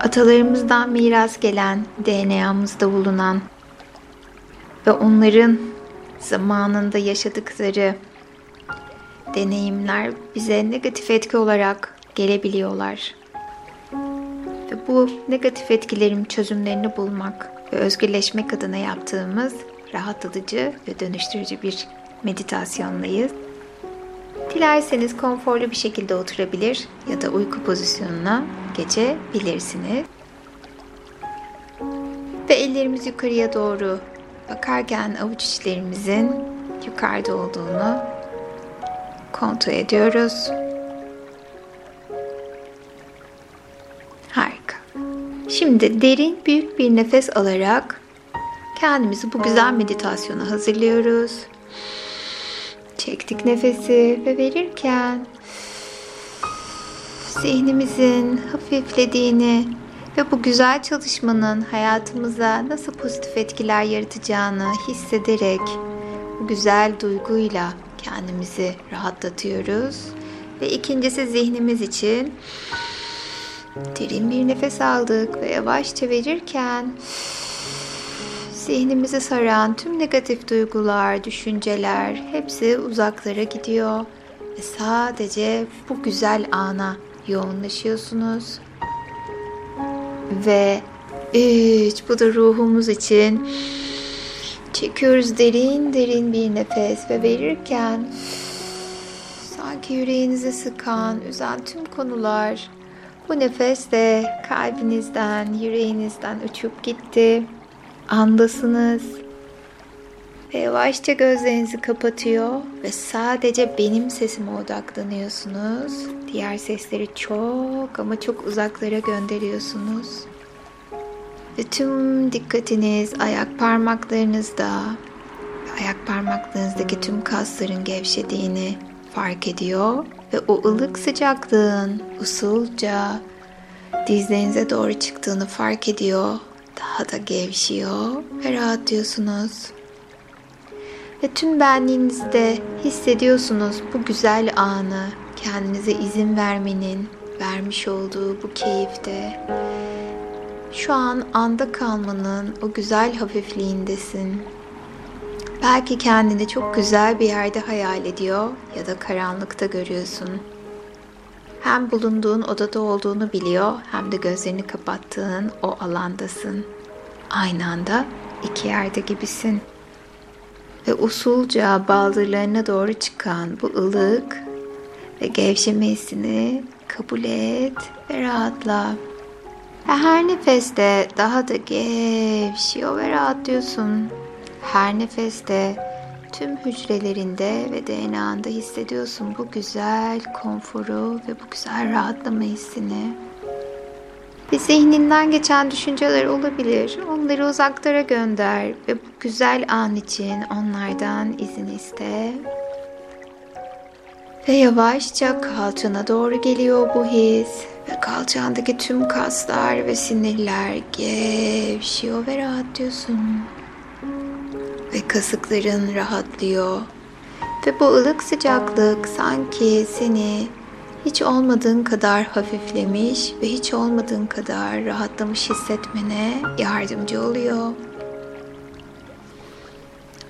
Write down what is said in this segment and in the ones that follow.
atalarımızdan miras gelen, DNA'mızda bulunan ve onların zamanında yaşadıkları deneyimler bize negatif etki olarak gelebiliyorlar. Ve bu negatif etkilerin çözümlerini bulmak ve özgürleşmek adına yaptığımız rahatlatıcı ve dönüştürücü bir meditasyondayız. Dilerseniz konforlu bir şekilde oturabilir ya da uyku pozisyonuna geçebilirsiniz. Ve ellerimiz yukarıya doğru bakarken avuç içlerimizin yukarıda olduğunu kontrol ediyoruz. Harika. Şimdi derin büyük bir nefes alarak kendimizi bu güzel meditasyona hazırlıyoruz. Çektik nefesi ve verirken zihnimizin hafiflediğini ve bu güzel çalışmanın hayatımıza nasıl pozitif etkiler yaratacağını hissederek bu güzel duyguyla kendimizi rahatlatıyoruz. Ve ikincisi zihnimiz için derin bir nefes aldık ve yavaşça verirken zihnimizi saran tüm negatif duygular, düşünceler hepsi uzaklara gidiyor ve sadece bu güzel ana yoğunlaşıyorsunuz. Ve üç, bu da ruhumuz için çekiyoruz derin derin bir nefes ve verirken sanki yüreğinizi sıkan, üzen tüm konular bu nefesle kalbinizden, yüreğinizden uçup gitti. Andasınız. Ve yavaşça gözlerinizi kapatıyor ve sadece benim sesime odaklanıyorsunuz. Diğer sesleri çok ama çok uzaklara gönderiyorsunuz. Ve tüm dikkatiniz ayak parmaklarınızda, ayak parmaklarınızdaki tüm kasların gevşediğini fark ediyor ve o ılık sıcaklığın usulca dizlerinize doğru çıktığını fark ediyor. Daha da gevşiyor ve rahatlıyorsunuz. Ve tüm benliğinizde hissediyorsunuz bu güzel anı kendinize izin vermenin vermiş olduğu bu keyifte. Şu an anda kalmanın o güzel hafifliğindesin. Belki kendini çok güzel bir yerde hayal ediyor ya da karanlıkta görüyorsun. Hem bulunduğun odada olduğunu biliyor hem de gözlerini kapattığın o alandasın. Aynı anda iki yerde gibisin. Ve usulca baldırlarına doğru çıkan bu ılık ve gevşeme hissini kabul et ve rahatla. Ve her nefeste daha da gevşiyor ve rahatlıyorsun. Her nefeste tüm hücrelerinde ve DNA'nda hissediyorsun bu güzel konforu ve bu güzel rahatlama hissini. Ve zihninden geçen düşünceler olabilir. Onları uzaklara gönder ve bu güzel an için onlardan izin iste. Ve yavaşça kalçana doğru geliyor bu his. Ve kalçandaki tüm kaslar ve sinirler gevşiyor ve rahatlıyorsun kasıkların rahatlıyor. Ve bu ılık sıcaklık sanki seni hiç olmadığın kadar hafiflemiş ve hiç olmadığın kadar rahatlamış hissetmene yardımcı oluyor.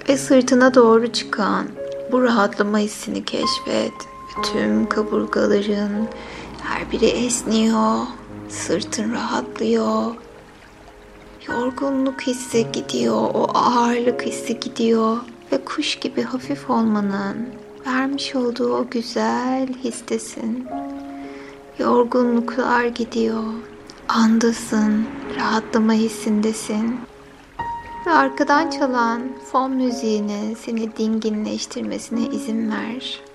Ve sırtına doğru çıkan bu rahatlama hissini keşfet. Tüm kaburgaların her biri esniyor, sırtın rahatlıyor Yorgunluk hissi gidiyor, o ağırlık hissi gidiyor ve kuş gibi hafif olmanın vermiş olduğu o güzel histesin. Yorgunluklar gidiyor, andasın, rahatlama hissindesin. Ve arkadan çalan fon müziğini seni dinginleştirmesine izin ver.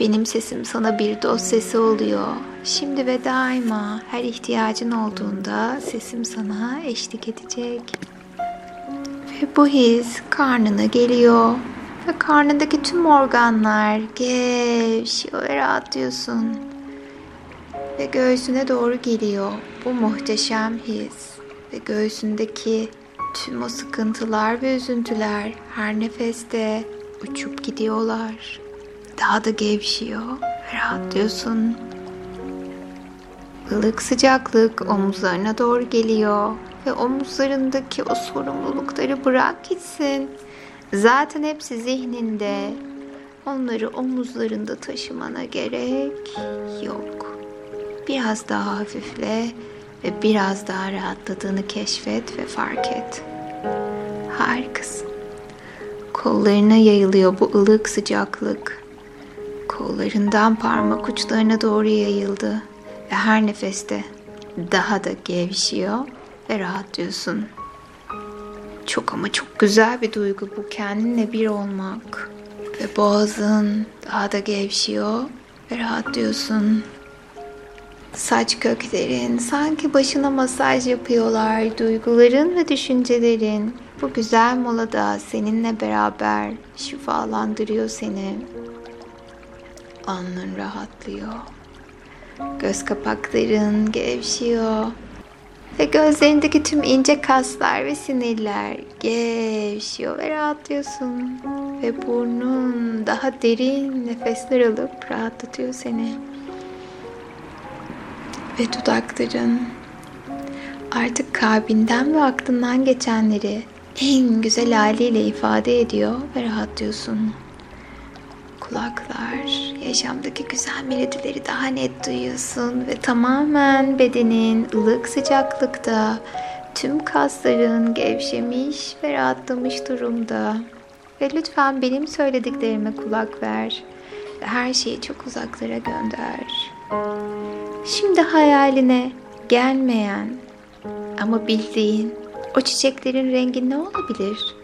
Benim sesim sana bir dost sesi oluyor. Şimdi ve daima her ihtiyacın olduğunda sesim sana eşlik edecek. Ve bu his karnına geliyor. Ve karnındaki tüm organlar gevşiyor ve rahatlıyorsun. Ve göğsüne doğru geliyor bu muhteşem his. Ve göğsündeki tüm o sıkıntılar ve üzüntüler her nefeste uçup gidiyorlar daha da gevşiyor rahatlıyorsun. ılık sıcaklık omuzlarına doğru geliyor ve omuzlarındaki o sorumlulukları bırak gitsin. Zaten hepsi zihninde. Onları omuzlarında taşımana gerek yok. Biraz daha hafifle ve biraz daha rahatladığını keşfet ve fark et. Harikasın. Kollarına yayılıyor bu ılık sıcaklık. Kollarından parmak uçlarına doğru yayıldı ve her nefeste daha da gevşiyor ve rahatlıyorsun. Çok ama çok güzel bir duygu bu kendinle bir olmak. Ve boğazın daha da gevşiyor ve rahatlıyorsun. Saç köklerin sanki başına masaj yapıyorlar. Duyguların ve düşüncelerin bu güzel molada seninle beraber şifalandırıyor seni. Alnın rahatlıyor. Göz kapakların gevşiyor. Ve gözlerindeki tüm ince kaslar ve sinirler gevşiyor ve rahatlıyorsun. Ve burnun daha derin nefesler alıp rahatlatıyor seni. Ve dudakların artık kalbinden ve aklından geçenleri en güzel haliyle ifade ediyor ve rahatlıyorsun. Kulaklar, yaşamdaki güzel melodileri daha net duyuyorsun ve tamamen bedenin ılık sıcaklıkta, tüm kasların gevşemiş ve rahatlamış durumda. Ve lütfen benim söylediklerime kulak ver ve her şeyi çok uzaklara gönder. Şimdi hayaline gelmeyen ama bildiğin o çiçeklerin rengi ne olabilir?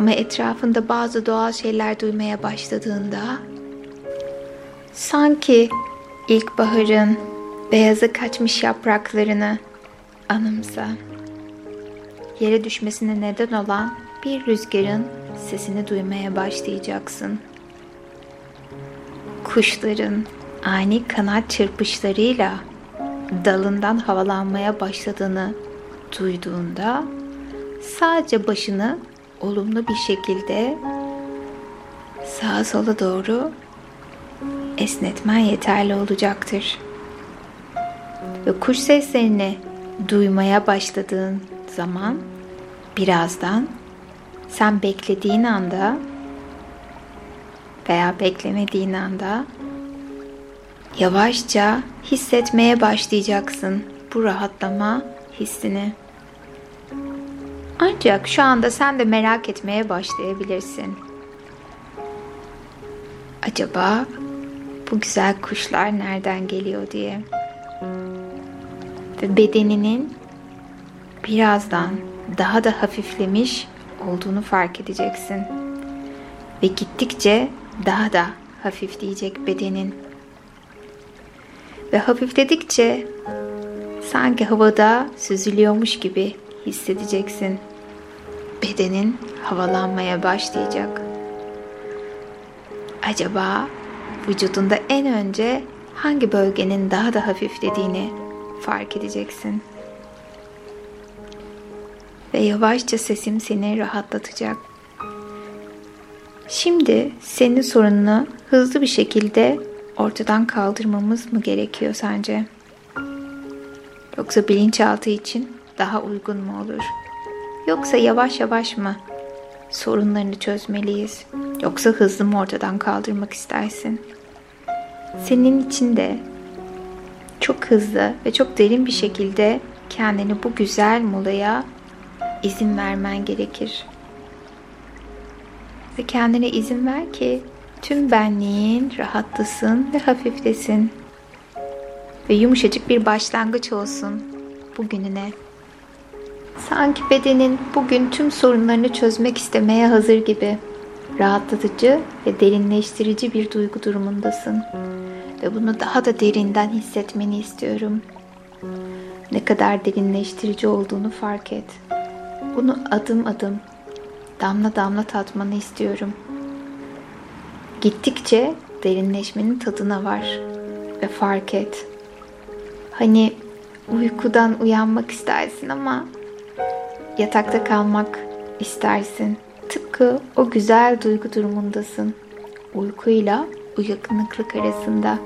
Ama etrafında bazı doğal şeyler duymaya başladığında sanki ilkbaharın beyaza kaçmış yapraklarını anımsa. Yere düşmesine neden olan bir rüzgarın sesini duymaya başlayacaksın. Kuşların ani kanat çırpışlarıyla dalından havalanmaya başladığını duyduğunda sadece başını olumlu bir şekilde sağa sola doğru esnetmen yeterli olacaktır. Ve kuş seslerini duymaya başladığın zaman birazdan sen beklediğin anda veya beklemediğin anda yavaşça hissetmeye başlayacaksın bu rahatlama hissini. Ancak şu anda sen de merak etmeye başlayabilirsin. Acaba bu güzel kuşlar nereden geliyor diye. Ve bedeninin birazdan daha da hafiflemiş olduğunu fark edeceksin. Ve gittikçe daha da hafifleyecek bedenin. Ve hafifledikçe sanki havada süzülüyormuş gibi hissedeceksin. Bedenin havalanmaya başlayacak. Acaba vücudunda en önce hangi bölgenin daha da hafiflediğini fark edeceksin. Ve yavaşça sesim seni rahatlatacak. Şimdi senin sorununu hızlı bir şekilde ortadan kaldırmamız mı gerekiyor sence? Yoksa bilinçaltı için daha uygun mu olur? Yoksa yavaş yavaş mı sorunlarını çözmeliyiz? Yoksa hızlı mı ortadan kaldırmak istersin? Senin için de çok hızlı ve çok derin bir şekilde kendini bu güzel molaya izin vermen gerekir. Ve kendine izin ver ki tüm benliğin rahatlasın ve hafiflesin. Ve yumuşacık bir başlangıç olsun bugününe. Sanki bedenin bugün tüm sorunlarını çözmek istemeye hazır gibi. Rahatlatıcı ve derinleştirici bir duygu durumundasın. Ve bunu daha da derinden hissetmeni istiyorum. Ne kadar derinleştirici olduğunu fark et. Bunu adım adım, damla damla tatmanı istiyorum. Gittikçe derinleşmenin tadına var ve fark et. Hani uykudan uyanmak istersin ama yatakta kalmak istersin. Tıpkı o güzel duygu durumundasın. Uykuyla uyanıklık arasında.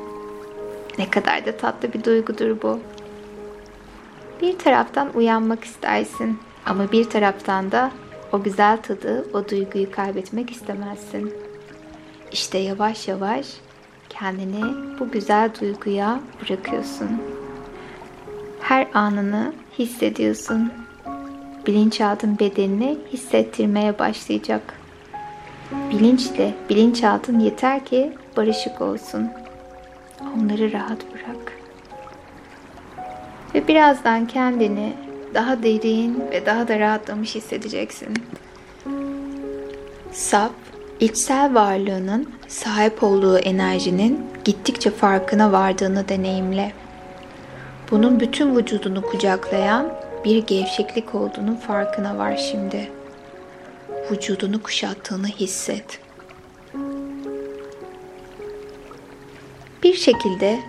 Ne kadar da tatlı bir duygudur bu. Bir taraftan uyanmak istersin ama bir taraftan da o güzel tadı, o duyguyu kaybetmek istemezsin. İşte yavaş yavaş kendini bu güzel duyguya bırakıyorsun. Her anını hissediyorsun. Bilinçaltın bedenini hissettirmeye başlayacak. Bilinçle bilinçaltın yeter ki barışık olsun. Onları rahat bırak. Ve birazdan kendini daha derin ve daha da rahatlamış hissedeceksin. Saf, içsel varlığının sahip olduğu enerjinin gittikçe farkına vardığını deneyimle. Bunun bütün vücudunu kucaklayan bir gevşeklik olduğunu farkına var şimdi. Vücudunu kuşattığını hisset. Bir şekilde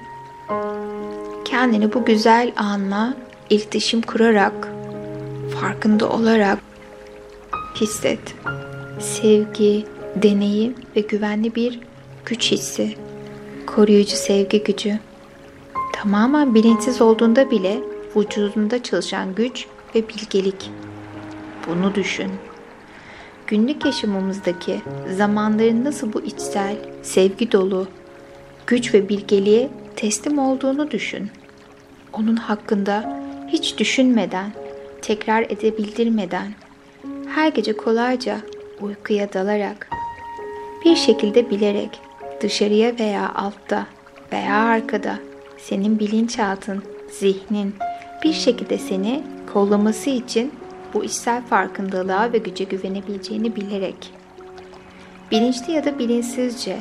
kendini bu güzel anla iletişim kurarak, farkında olarak hisset. Sevgi, deneyim ve güvenli bir güç hissi. Koruyucu sevgi gücü. Tamamen bilinçsiz olduğunda bile vücudunda çalışan güç ve bilgelik. Bunu düşün. Günlük yaşamımızdaki zamanların nasıl bu içsel, sevgi dolu, güç ve bilgeliğe teslim olduğunu düşün. Onun hakkında hiç düşünmeden, tekrar edebildirmeden, her gece kolayca uykuya dalarak, bir şekilde bilerek dışarıya veya altta veya arkada senin bilinçaltın, zihnin bir şekilde seni kollaması için bu içsel farkındalığa ve güce güvenebileceğini bilerek, bilinçli ya da bilinçsizce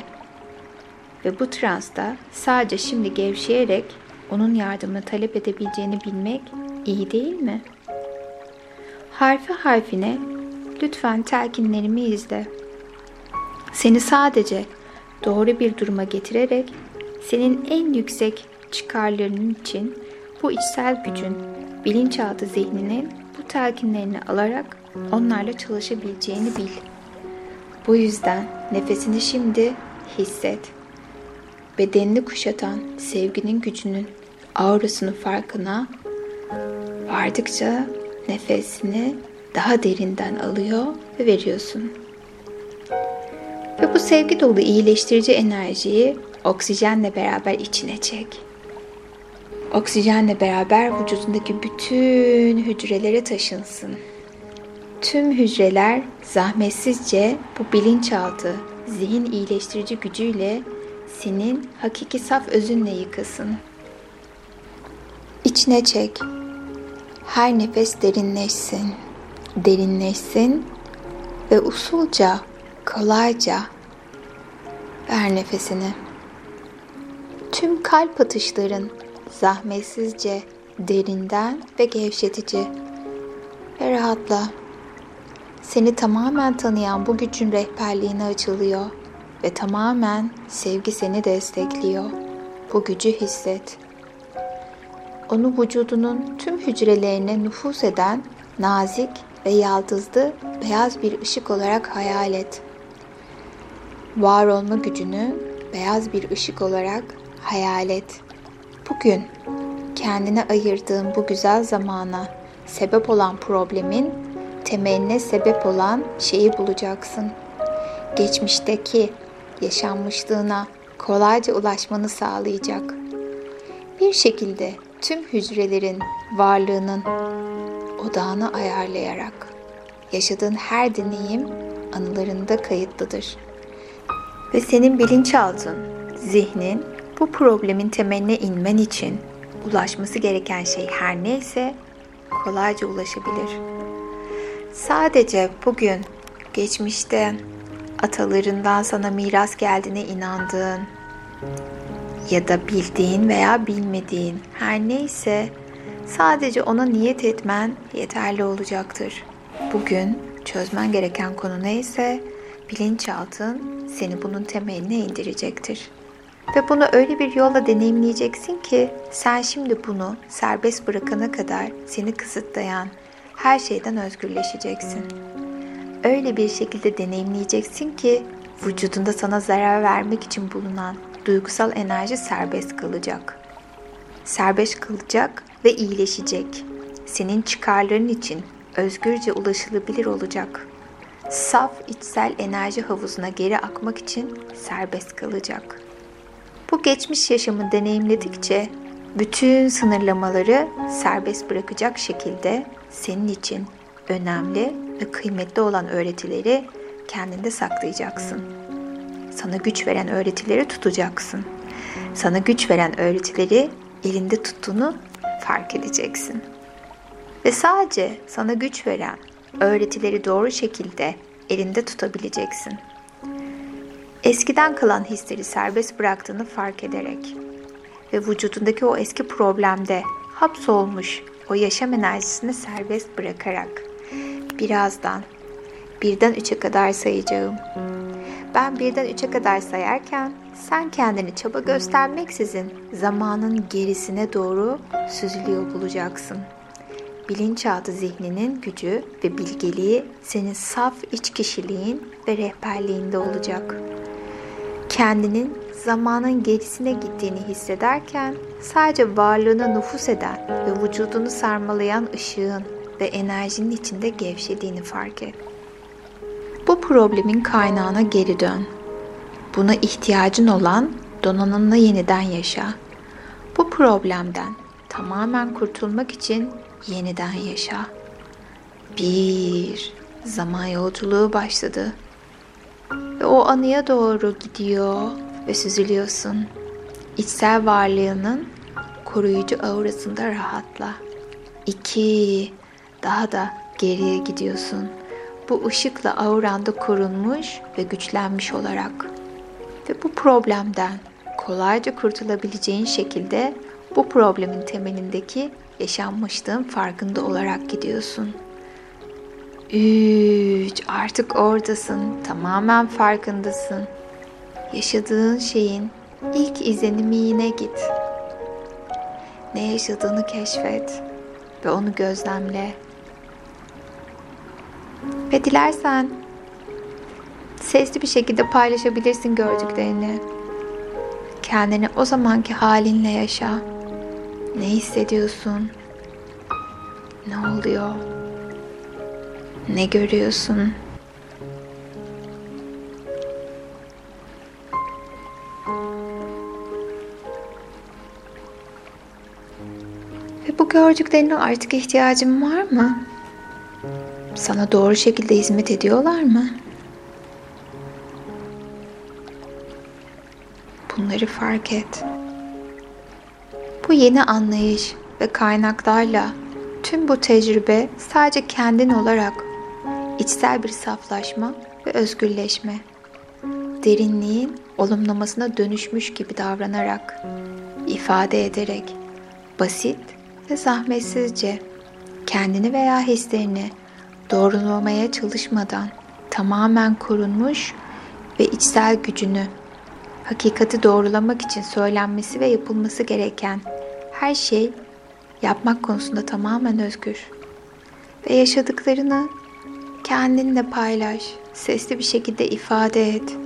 ve bu transta sadece şimdi gevşeyerek onun yardımını talep edebileceğini bilmek iyi değil mi? Harfi harfine lütfen telkinlerimi izle. Seni sadece doğru bir duruma getirerek senin en yüksek çıkarlarının için bu içsel gücün bilinçaltı zihninin bu telkinlerini alarak onlarla çalışabileceğini bil. Bu yüzden nefesini şimdi hisset. Bedenini kuşatan sevginin gücünün aurasını farkına vardıkça nefesini daha derinden alıyor ve veriyorsun. Ve bu sevgi dolu iyileştirici enerjiyi oksijenle beraber içine çek. Oksijenle beraber vücudundaki bütün hücrelere taşınsın. Tüm hücreler zahmetsizce bu bilinçaltı, zihin iyileştirici gücüyle senin hakiki saf özünle yıkasın. İçine çek. Her nefes derinleşsin. Derinleşsin ve usulca, kolayca ver nefesini. Tüm kalp atışların zahmetsizce, derinden ve gevşetici ve rahatla. Seni tamamen tanıyan bu gücün rehberliğine açılıyor ve tamamen sevgi seni destekliyor. Bu gücü hisset. Onu vücudunun tüm hücrelerine nüfus eden nazik ve yaldızlı beyaz bir ışık olarak hayal et. Var olma gücünü beyaz bir ışık olarak hayal et. Bugün kendine ayırdığın bu güzel zamana sebep olan problemin temeline sebep olan şeyi bulacaksın. Geçmişteki yaşanmışlığına kolayca ulaşmanı sağlayacak. Bir şekilde tüm hücrelerin varlığının odağını ayarlayarak yaşadığın her deneyim anılarında kayıtlıdır. Ve senin bilinçaltın, zihnin bu problemin temeline inmen için ulaşması gereken şey her neyse kolayca ulaşabilir. Sadece bugün geçmişte atalarından sana miras geldiğine inandığın ya da bildiğin veya bilmediğin her neyse sadece ona niyet etmen yeterli olacaktır. Bugün çözmen gereken konu neyse bilinçaltın seni bunun temeline indirecektir. Ve bunu öyle bir yolla deneyimleyeceksin ki sen şimdi bunu serbest bırakana kadar seni kısıtlayan her şeyden özgürleşeceksin. Öyle bir şekilde deneyimleyeceksin ki vücudunda sana zarar vermek için bulunan duygusal enerji serbest kalacak. Serbest kalacak ve iyileşecek. Senin çıkarların için özgürce ulaşılabilir olacak. Saf içsel enerji havuzuna geri akmak için serbest kalacak. Bu geçmiş yaşamı deneyimledikçe bütün sınırlamaları serbest bırakacak şekilde senin için önemli ve kıymetli olan öğretileri kendinde saklayacaksın. Sana güç veren öğretileri tutacaksın. Sana güç veren öğretileri elinde tuttuğunu fark edeceksin. Ve sadece sana güç veren öğretileri doğru şekilde elinde tutabileceksin. Eskiden kalan hisleri serbest bıraktığını fark ederek ve vücudundaki o eski problemde hapsolmuş o yaşam enerjisini serbest bırakarak birazdan birden üçe kadar sayacağım. Ben birden üçe kadar sayarken sen kendini çaba göstermeksizin zamanın gerisine doğru süzülüyor bulacaksın. Bilinçaltı zihninin gücü ve bilgeliği senin saf iç kişiliğin ve rehberliğinde olacak. Kendinin zamanın gerisine gittiğini hissederken sadece varlığına nüfus eden ve vücudunu sarmalayan ışığın ve enerjinin içinde gevşediğini fark et. Bu problemin kaynağına geri dön. Buna ihtiyacın olan donanımla yeniden yaşa. Bu problemden tamamen kurtulmak için yeniden yaşa. Bir zaman yolculuğu başladı. Ve o anıya doğru gidiyor ve süzülüyorsun. İçsel varlığının koruyucu aurasında rahatla. İki, daha da geriye gidiyorsun. Bu ışıkla auranda korunmuş ve güçlenmiş olarak. Ve bu problemden kolayca kurtulabileceğin şekilde bu problemin temelindeki yaşanmışlığın farkında olarak gidiyorsun. Üç, artık oradasın, tamamen farkındasın. Yaşadığın şeyin ilk izlenimine git. Ne yaşadığını keşfet ve onu gözlemle. Ve dilersen sesli bir şekilde paylaşabilirsin gördüklerini. Kendini o zamanki halinle yaşa. Ne hissediyorsun? Ne oluyor? Ne görüyorsun? Ve bu gördüklerine artık ihtiyacın var mı? Sana doğru şekilde hizmet ediyorlar mı? Bunları fark et. Bu yeni anlayış ve kaynaklarla tüm bu tecrübe sadece kendin olarak içsel bir saflaşma ve özgürleşme, derinliğin olumlamasına dönüşmüş gibi davranarak, ifade ederek, basit ve zahmetsizce kendini veya hislerini doğrulamaya çalışmadan tamamen korunmuş ve içsel gücünü hakikati doğrulamak için söylenmesi ve yapılması gereken her şey yapmak konusunda tamamen özgür. Ve yaşadıklarını kendinle paylaş, sesli bir şekilde ifade et.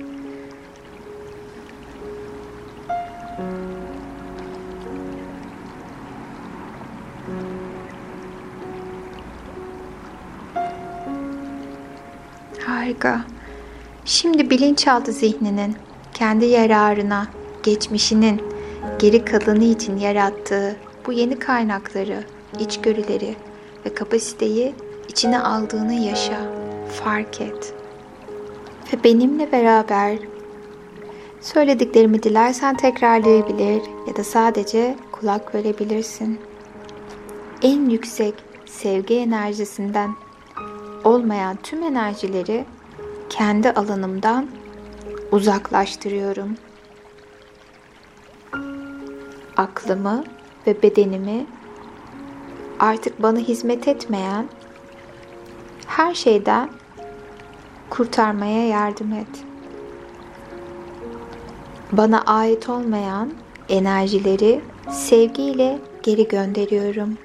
Harika. Şimdi bilinçaltı zihninin kendi yararına, geçmişinin geri kalanı için yarattığı bu yeni kaynakları, içgörüleri ve kapasiteyi içine aldığını yaşa, fark et. Ve benimle beraber söylediklerimi dilersen tekrarlayabilir ya da sadece kulak verebilirsin. En yüksek sevgi enerjisinden olmayan tüm enerjileri kendi alanımdan uzaklaştırıyorum. Aklımı ve bedenimi artık bana hizmet etmeyen her şeyden kurtarmaya yardım et. Bana ait olmayan enerjileri sevgiyle geri gönderiyorum.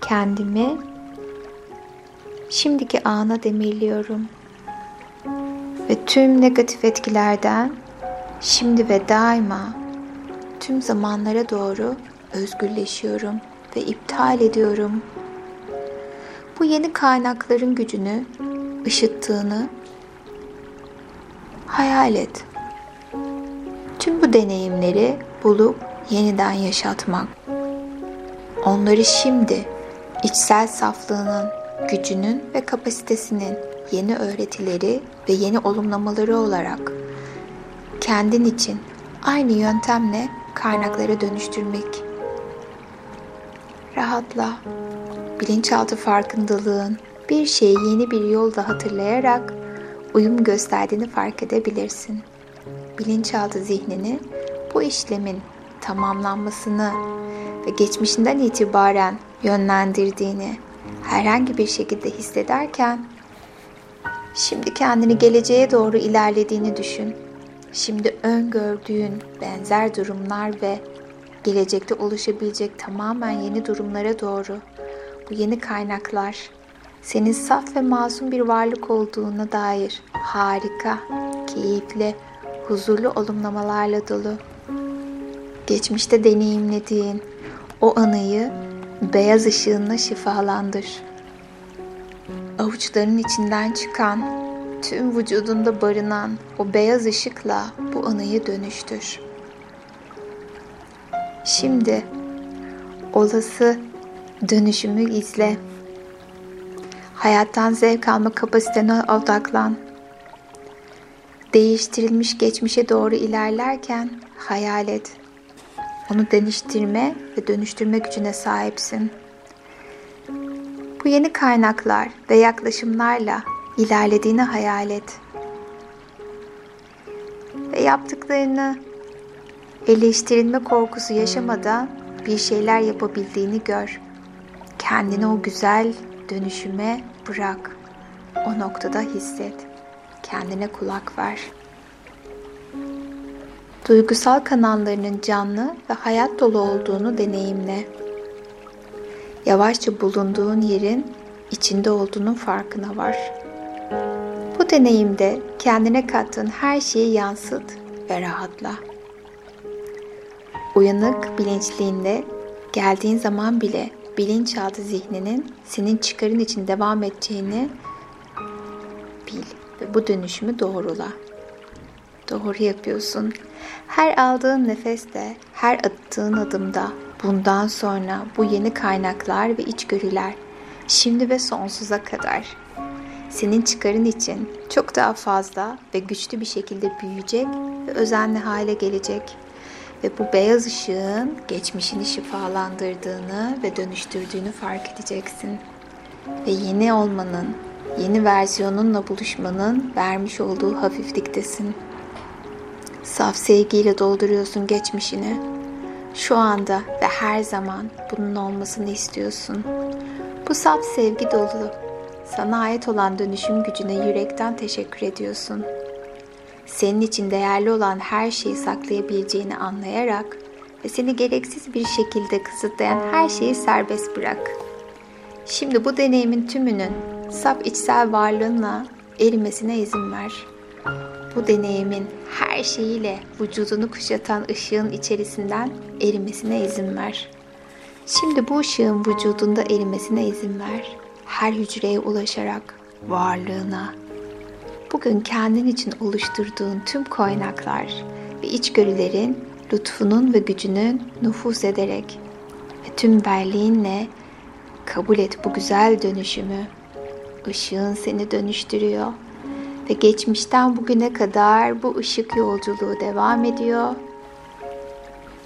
Kendimi şimdiki ana demirliyorum. Ve tüm negatif etkilerden Şimdi ve daima tüm zamanlara doğru özgürleşiyorum ve iptal ediyorum. Bu yeni kaynakların gücünü ışıttığını hayal et. Tüm bu deneyimleri bulup yeniden yaşatmak. Onları şimdi içsel saflığının, gücünün ve kapasitesinin yeni öğretileri ve yeni olumlamaları olarak kendin için aynı yöntemle kaynaklara dönüştürmek. Rahatla. Bilinçaltı farkındalığın bir şeyi yeni bir yolda hatırlayarak uyum gösterdiğini fark edebilirsin. Bilinçaltı zihnini bu işlemin tamamlanmasını ve geçmişinden itibaren yönlendirdiğini herhangi bir şekilde hissederken şimdi kendini geleceğe doğru ilerlediğini düşün. Şimdi öngördüğün benzer durumlar ve gelecekte oluşabilecek tamamen yeni durumlara doğru bu yeni kaynaklar senin saf ve masum bir varlık olduğuna dair harika, keyifli, huzurlu olumlamalarla dolu. Geçmişte deneyimlediğin o anıyı beyaz ışığınla şifalandır. Avuçların içinden çıkan, tüm vücudunda barınan o beyaz ışıkla bu anıyı dönüştür. Şimdi olası dönüşümü izle. Hayattan zevk alma kapasitene odaklan. Değiştirilmiş geçmişe doğru ilerlerken hayal et. Onu değiştirme ve dönüştürme gücüne sahipsin. Bu yeni kaynaklar ve yaklaşımlarla ilerlediğini hayal et. Ve yaptıklarını eleştirilme korkusu yaşamadan bir şeyler yapabildiğini gör. Kendini o güzel dönüşüme bırak. O noktada hisset. Kendine kulak ver. Duygusal kanallarının canlı ve hayat dolu olduğunu deneyimle. Yavaşça bulunduğun yerin içinde olduğunun farkına var. Bu deneyimde kendine kattığın her şeyi yansıt ve rahatla. Uyanık bilinçliğinde geldiğin zaman bile bilinçaltı zihninin senin çıkarın için devam edeceğini bil ve bu dönüşümü doğrula. Doğru yapıyorsun. Her aldığın nefeste, her attığın adımda bundan sonra bu yeni kaynaklar ve içgörüler şimdi ve sonsuza kadar senin çıkarın için çok daha fazla ve güçlü bir şekilde büyüyecek ve özenli hale gelecek ve bu beyaz ışığın geçmişini şifalandırdığını ve dönüştürdüğünü fark edeceksin. Ve yeni olmanın, yeni versiyonunla buluşmanın vermiş olduğu hafifliktesin. Saf sevgiyle dolduruyorsun geçmişini. Şu anda ve her zaman bunun olmasını istiyorsun. Bu saf sevgi dolu. Sana ait olan dönüşüm gücüne yürekten teşekkür ediyorsun.'' Senin için değerli olan her şeyi saklayabileceğini anlayarak ve seni gereksiz bir şekilde kısıtlayan her şeyi serbest bırak. Şimdi bu deneyimin tümünün saf içsel varlığınla erimesine izin ver. Bu deneyimin her şeyiyle vücudunu kuşatan ışığın içerisinden erimesine izin ver. Şimdi bu ışığın vücudunda erimesine izin ver. Her hücreye ulaşarak varlığına, bugün kendin için oluşturduğun tüm kaynaklar ve içgörülerin lütfunun ve gücünün nüfus ederek ve tüm berliğinle kabul et bu güzel dönüşümü. Işığın seni dönüştürüyor ve geçmişten bugüne kadar bu ışık yolculuğu devam ediyor.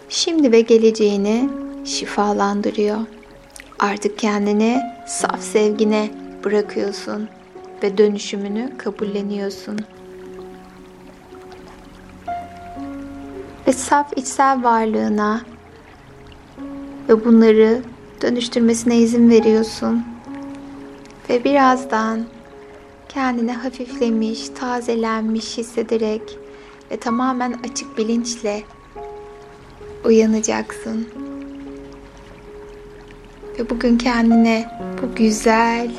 Şimdi ve geleceğini şifalandırıyor. Artık kendini saf sevgine bırakıyorsun ve dönüşümünü kabulleniyorsun. Ve saf içsel varlığına ve bunları dönüştürmesine izin veriyorsun. Ve birazdan kendini hafiflemiş, tazelenmiş hissederek ve tamamen açık bilinçle uyanacaksın. Ve bugün kendine bu güzel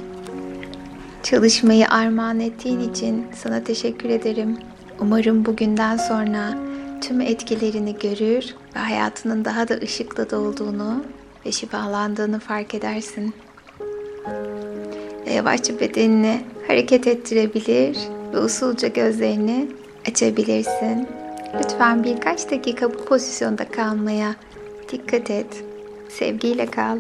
çalışmayı armağan ettiğin için sana teşekkür ederim. Umarım bugünden sonra tüm etkilerini görür ve hayatının daha da ışıkla dolduğunu ve şifalandığını fark edersin. Ve yavaşça bedenini hareket ettirebilir ve usulca gözlerini açabilirsin. Lütfen birkaç dakika bu pozisyonda kalmaya dikkat et. Sevgiyle kal.